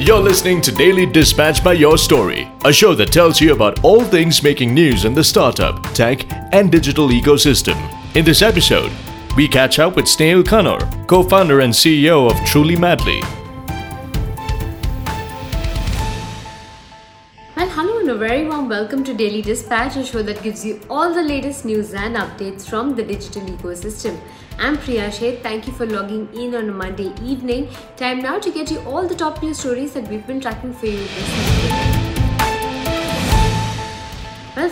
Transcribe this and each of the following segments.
You're listening to Daily Dispatch by Your Story, a show that tells you about all things making news in the startup, tech, and digital ecosystem. In this episode, we catch up with Snehil Khanor, co founder and CEO of Truly Madly. Very warm welcome to Daily Dispatch, a show that gives you all the latest news and updates from the digital ecosystem. I'm Priya Sheth. Thank you for logging in on a Monday evening. Time now to get you all the top news stories that we've been tracking for you this evening.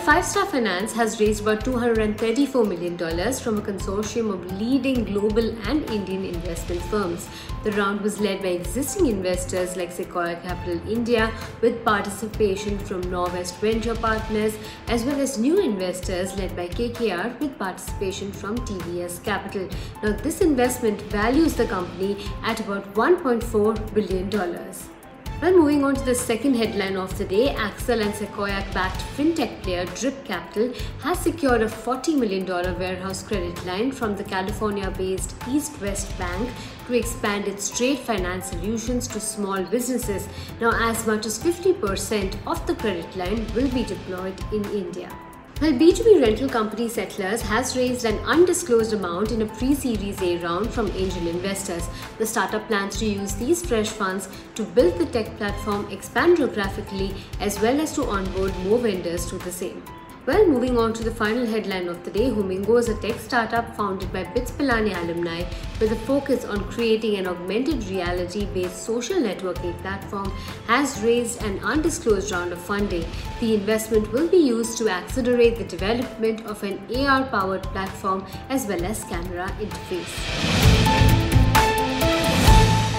Five Star Finance has raised about $234 million from a consortium of leading global and Indian investment firms. The round was led by existing investors like Sequoia Capital India, with participation from Norwest Venture Partners, as well as new investors led by KKR, with participation from TVS Capital. Now, this investment values the company at about $1.4 billion. Well, moving on to the second headline of the day, Accel and Sequoia backed fintech player Drip Capital has secured a $40 million warehouse credit line from the California based East West Bank to expand its trade finance solutions to small businesses. Now, as much as 50% of the credit line will be deployed in India. Well, B2B rental company Settlers has raised an undisclosed amount in a pre Series A round from angel investors. The startup plans to use these fresh funds to build the tech platform, expand geographically, as well as to onboard more vendors to the same. Well, moving on to the final headline of the day, Humingo is a tech startup founded by BITS Pilani alumni with a focus on creating an augmented reality based social networking platform, has raised an undisclosed round of funding. The investment will be used to accelerate the development of an AR powered platform as well as camera interface.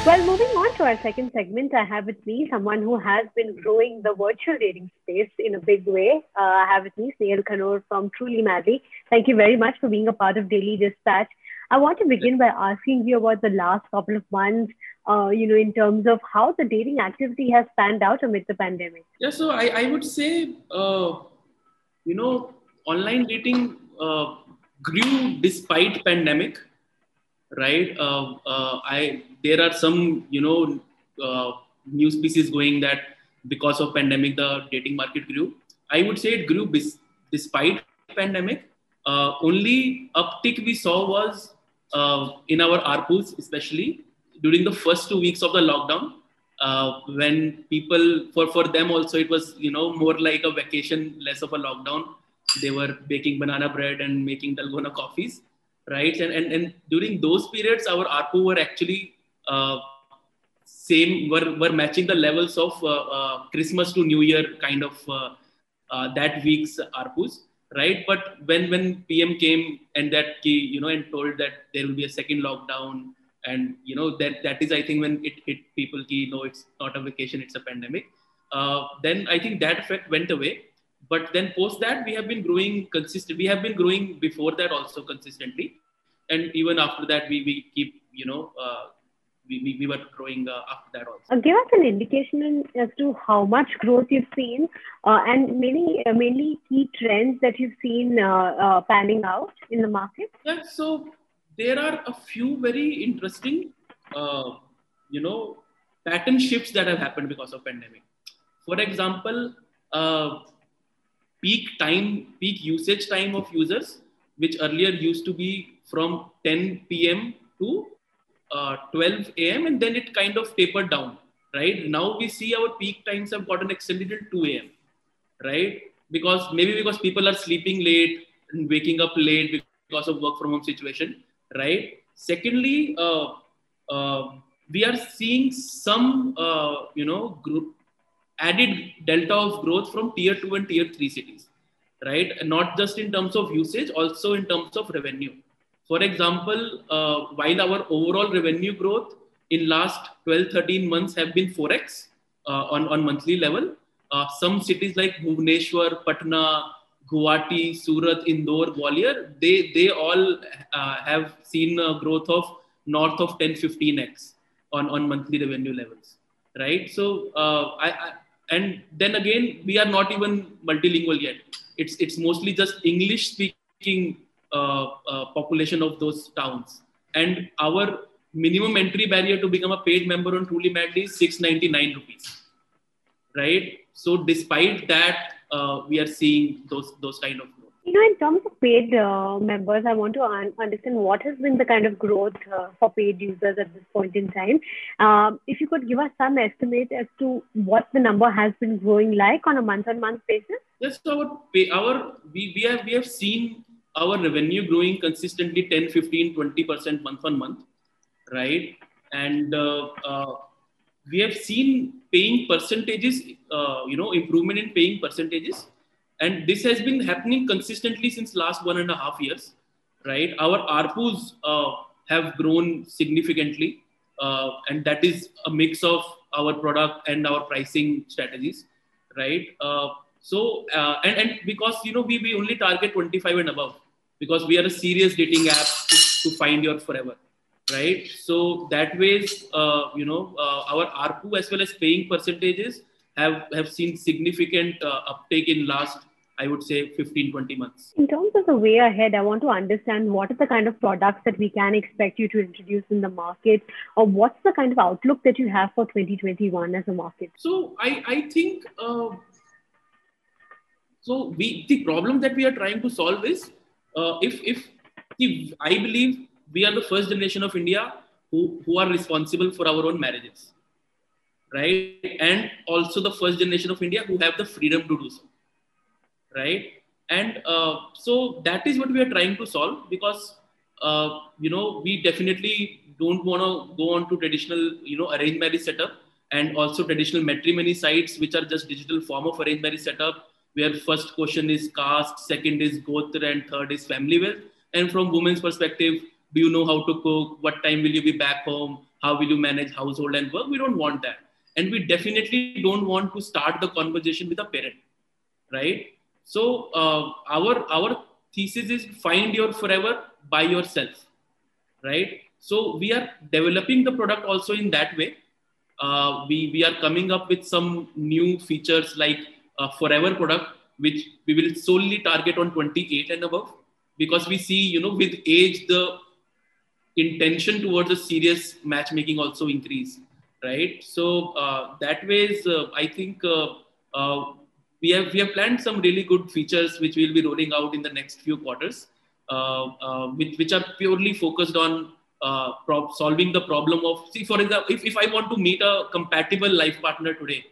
Well, moving on to our second segment, I have with me someone who has been growing the virtual dating space in a big way. Uh, I have with me Snehil Khanor from Truly Madly. Thank you very much for being a part of Daily Dispatch. I want to begin by asking you about the last couple of months, uh, you know, in terms of how the dating activity has panned out amid the pandemic. Yeah, so I, I would say, uh, you know, online dating uh, grew despite pandemic right? Uh, uh, I there are some you know uh, news pieces going that because of pandemic the dating market grew. I would say it grew bis- despite pandemic. only uptick we saw was in our ARPUs, especially during the first two weeks of the lockdown. Uh, when people for for them also it was you know more like a vacation less of a lockdown they were baking banana bread and making dalgona coffees right? And, and, and during those periods, our ARPU were actually uh, same, were, were matching the levels of uh, uh, Christmas to New Year kind of uh, uh, that week's ARPUs, right? But when, when PM came and that, key, you know, and told that there will be a second lockdown and, you know, that, that is, I think, when it hit people, key, no, it's not a vacation, it's a pandemic. Uh, then I think that effect went away but then post that we have been growing consistent we have been growing before that also consistently and even after that we, we keep you know uh, we, we, we, were growing uh, after that also. Uh, give us an indication as to how much growth you've seen uh, and mainly, uh, mainly key trends that you've seen uh, panning out in the market. Yeah, so there are a few very interesting, you know, pattern shifts that have happened because of pandemic. For example, peak time, peak usage time of users, which earlier used to be from 10 p.m. to uh, 12 a.m. and then it kind of tapered down. Right now, we see our peak times have gotten extended till 2 a.m. Right because maybe because people are sleeping late and waking up late because of work from home situation. Right. Secondly, uh, uh, we are seeing some uh, you know group added delta of growth from tier 2 and tier 3 cities right? Not just in terms of usage also in terms of revenue. For example uh, while our overall revenue growth in last 12 13 months have been 4x uh, on on monthly level uh, some cities like bhubaneswar patna guwahati surat indore gwalior they they all uh, have seen a growth of north of 10 15x on on monthly revenue levels right? So uh, I, I and then again we are not even multilingual yet it's it's mostly just english speaking uh, uh, population of those towns and our minimum entry barrier to become a paid member on Truly Madly is 699 rupees, right? So despite that, uh, we are seeing those those kind of. You know, in terms of paid uh, members, I want to un- understand what has been the kind of growth uh, for paid users at this point in time. Um, if you could give us some estimate as to what the number has been growing like on a month-on-month basis. Yes, our pay, our we, we have we have seen our revenue growing consistently 10, 15, 20 percent month on month, right? And uh, uh, we have seen paying percentages, uh, you know, improvement in paying percentages and this has been happening consistently since last one and a half years right? Our arpus uh, have grown significantly uh, and that is a mix of our product and our pricing strategies right? Uh, so uh, and, and because you know we, we only target 25 and above because we are a serious dating app to, to find your forever right? So that ways uh, you know uh, our arpu as well as paying percentages have have seen significant uptake in last I would say 15, 20 months. In terms of the way ahead, I want to understand what are the kind of products that we can expect you to introduce in the market, or what's the kind of outlook that you have for 2021 as a market? So I, I think uh, so we the problem that we are trying to solve is uh, if if if I believe we are the first generation of India who, who are responsible for our own marriages, right? And also the first generation of India who have the freedom to do so right? And uh, so that is what we are trying to solve because uh, you know we definitely don't want to go on to traditional you know arranged marriage setup and also traditional matrimony sites which are just digital form of arranged marriage setup where first question is caste, second is gotra, and third is family wealth. And from women's perspective, do you know how to cook? What time will you be back home? How will you manage household and work? We don't want that. And we definitely don't want to start the conversation with a parent, right? So uh, our our thesis is find your forever by yourself, right? So we are developing the product also in that way. Uh, we we are coming up with some new features like a forever product, which we will solely target on 28 and above, because we see you know with age the intention towards a serious matchmaking also increase, right? So uh, that ways uh, I think. We have we have planned some really good features which we'll be rolling out in the next few quarters, uh, uh, which which are purely focused on uh, pro- solving the problem of see for example if, if I want to meet a compatible life partner today,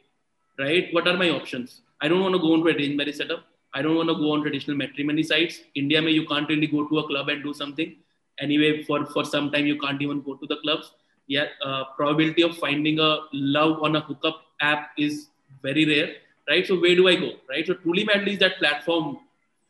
right? What are my options? I don't want to go into a arranged marriage setup. I don't want to go on traditional matrimony sites. India, may you can't really go to a club and do something. Anyway, for for some time you can't even go to the clubs. Yeah, uh, probability of finding a love on a hookup app is very rare right? So where do I go, right? So Truly Madly is that platform,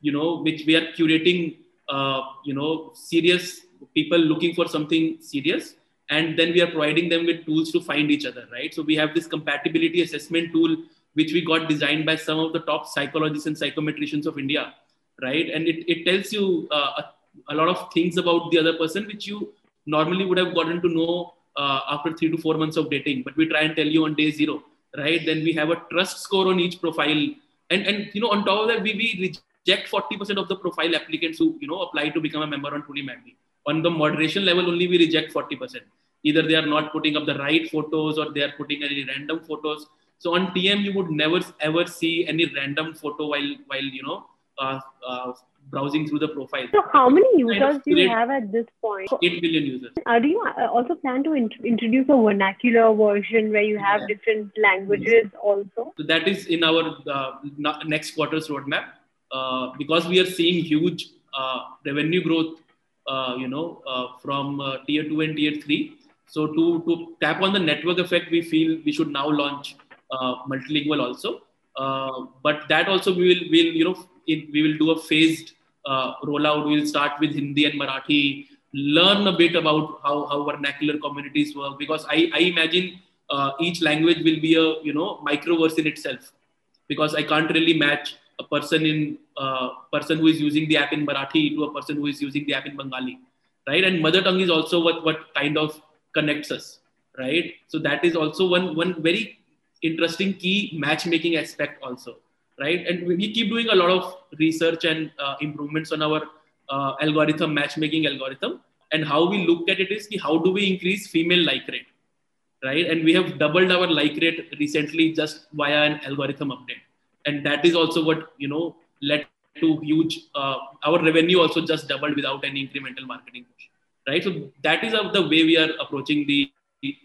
you know, which we are curating, uh, you know, serious people looking for something serious, and then we are providing them with tools to find each other, right? So we have this compatibility assessment tool, which we got designed by some of the top psychologists and psychometricians of India, right? And it, it tells you uh, a, a, lot of things about the other person, which you normally would have gotten to know uh, after three to four months of dating, but we try and tell you on day zero right? Then we have a trust score on each profile. And, and you know, on top of that, we, we reject 40% of the profile applicants who, you know, apply to become a member on Truly. On the moderation level, only we reject 40%. Either they are not putting up the right photos or they are putting any random photos. So on TM, you would never ever see any random photo while, while you know, uh, uh, browsing through the profile. So, how many users do you have at this point? 8 billion users. Uh, do you uh, also plan to int- introduce a vernacular version where you have yeah. different languages also? So, that is in our uh, next quarter's roadmap. Uh, because we are seeing huge uh, revenue growth, uh, you know, from tier two and tier three. So to, to tap on the network effect, we feel we should now launch multilingual also. but that also we will, will you know, we will do a phased uh, rollout. We'll start with Hindi and Marathi, learn a bit about how, how vernacular communities work, because I, I imagine uh, each language will be a you know microverse in itself, because I can't really match a person in uh, person who is using the app in Marathi to a person who is using the app in Bengali, right? And mother tongue is also what what kind of connects us, right? So that is also one one very interesting key matchmaking aspect also right? And we keep doing a lot of research and uh, improvements on our uh, algorithm, matchmaking algorithm. and how we look at it is how do we increase female like rate right and we have doubled our like rate recently just via an algorithm update and that is also what you know led to huge uh, our revenue also just doubled without any incremental marketing push right so that is of the way we are approaching the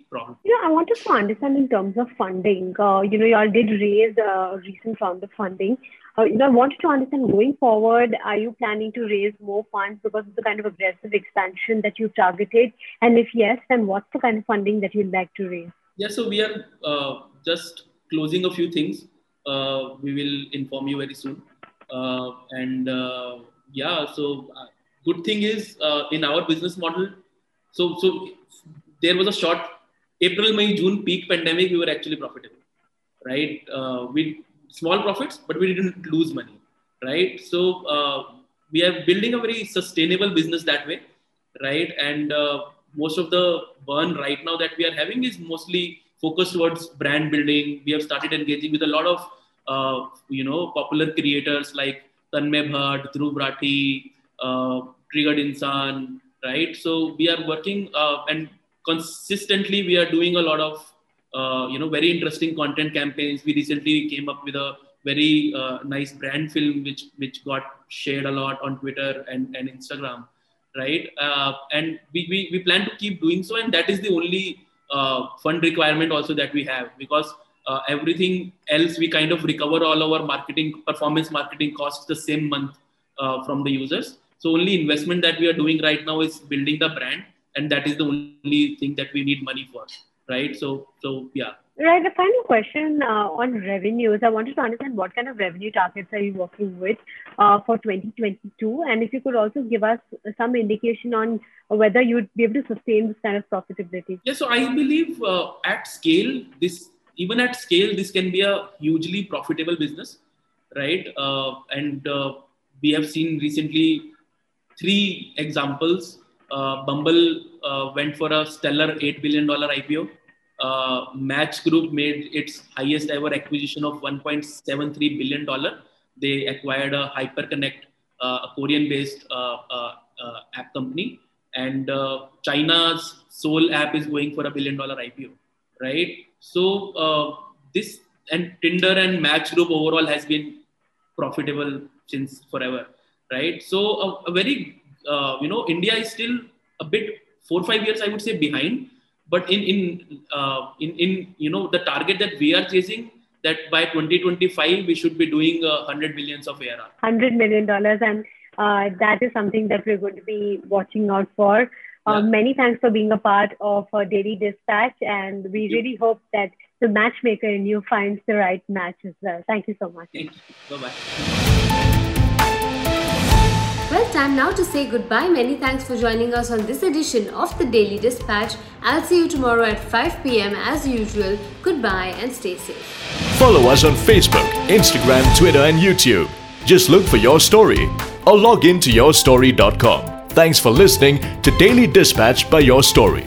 problem you know i wanted to understand in terms of funding uh, you know you all did raise a recent round of funding uh, you know, I wanted to understand going forward, are you planning to raise more funds because of the kind of aggressive expansion that you've targeted? And if yes, then what's the kind of funding that you'd like to raise? Yeah, so we are uh, just closing a few things. Uh, we will inform you very soon. Uh, and uh, yeah, so uh, good thing is in our business model, so so there was a short April, May, June peak pandemic. We were actually profitable, right? we small profits, but we didn't lose money, right? So uh, we are building a very sustainable business that way, right? And uh, most of the burn right now that we are having is mostly focused towards brand building. We have started engaging with a lot of uh, you know popular creators like Tanmay Bhat, Dhruv Rathee, uh, Triggered Insaan, right? So we are working uh, and consistently we are doing a lot of uh, you know very interesting content campaigns. We recently came up with a very uh, nice brand film which which got shared a lot on Twitter and, and Instagram, right? Uh, and we, we we plan to keep doing so, and that is the only uh, fund requirement also that we have because uh, everything else we kind of recover all our marketing performance marketing costs the same month uh, from the users. So only investment that we are doing right now is building the brand, and that is the only thing that we need money for right? So, so yeah. Right. The final question uh, on revenues. I wanted to understand what kind of revenue targets are you working with uh, for 2022, and if you could also give us some indication on whether you'd be able to sustain this kind of profitability. Yeah. So I believe uh, at scale, this even at scale, this can be a hugely profitable business, right? Uh, and uh, we have seen recently three examples. Uh, Bumble went for a stellar eight billion dollar IPO uh, Match Group made its highest ever acquisition of 1.73 billion dollar. They acquired a Hyperconnect, uh, a Korean-based uh, uh, uh app company, and uh, China's Soul app is going for a billion dollar IPO, right? So this and Tinder and Match Group overall has been profitable since forever, right? So a, a very you know India is still a bit four five years I would say behind but in in uh, in in you know the target that we are chasing that by 2025 we should be doing uh, 100 millions of ARR. 100 million dollars, and uh, that is something that we're going to be watching out for. Uh, yeah. Many thanks for being a part of uh, Daily Dispatch, and we really hope that the matchmaker in you finds the right match as well. Thank you so much. Thank you. Bye bye. Time now to say goodbye. Many thanks for joining us on this edition of the Daily Dispatch. I'll see you tomorrow at 5 pm as usual. Goodbye and stay safe. Follow us on Facebook, Instagram, Twitter, and YouTube. Just look for your story or log in to yourstory.com. Thanks for listening to Daily Dispatch by Your Story.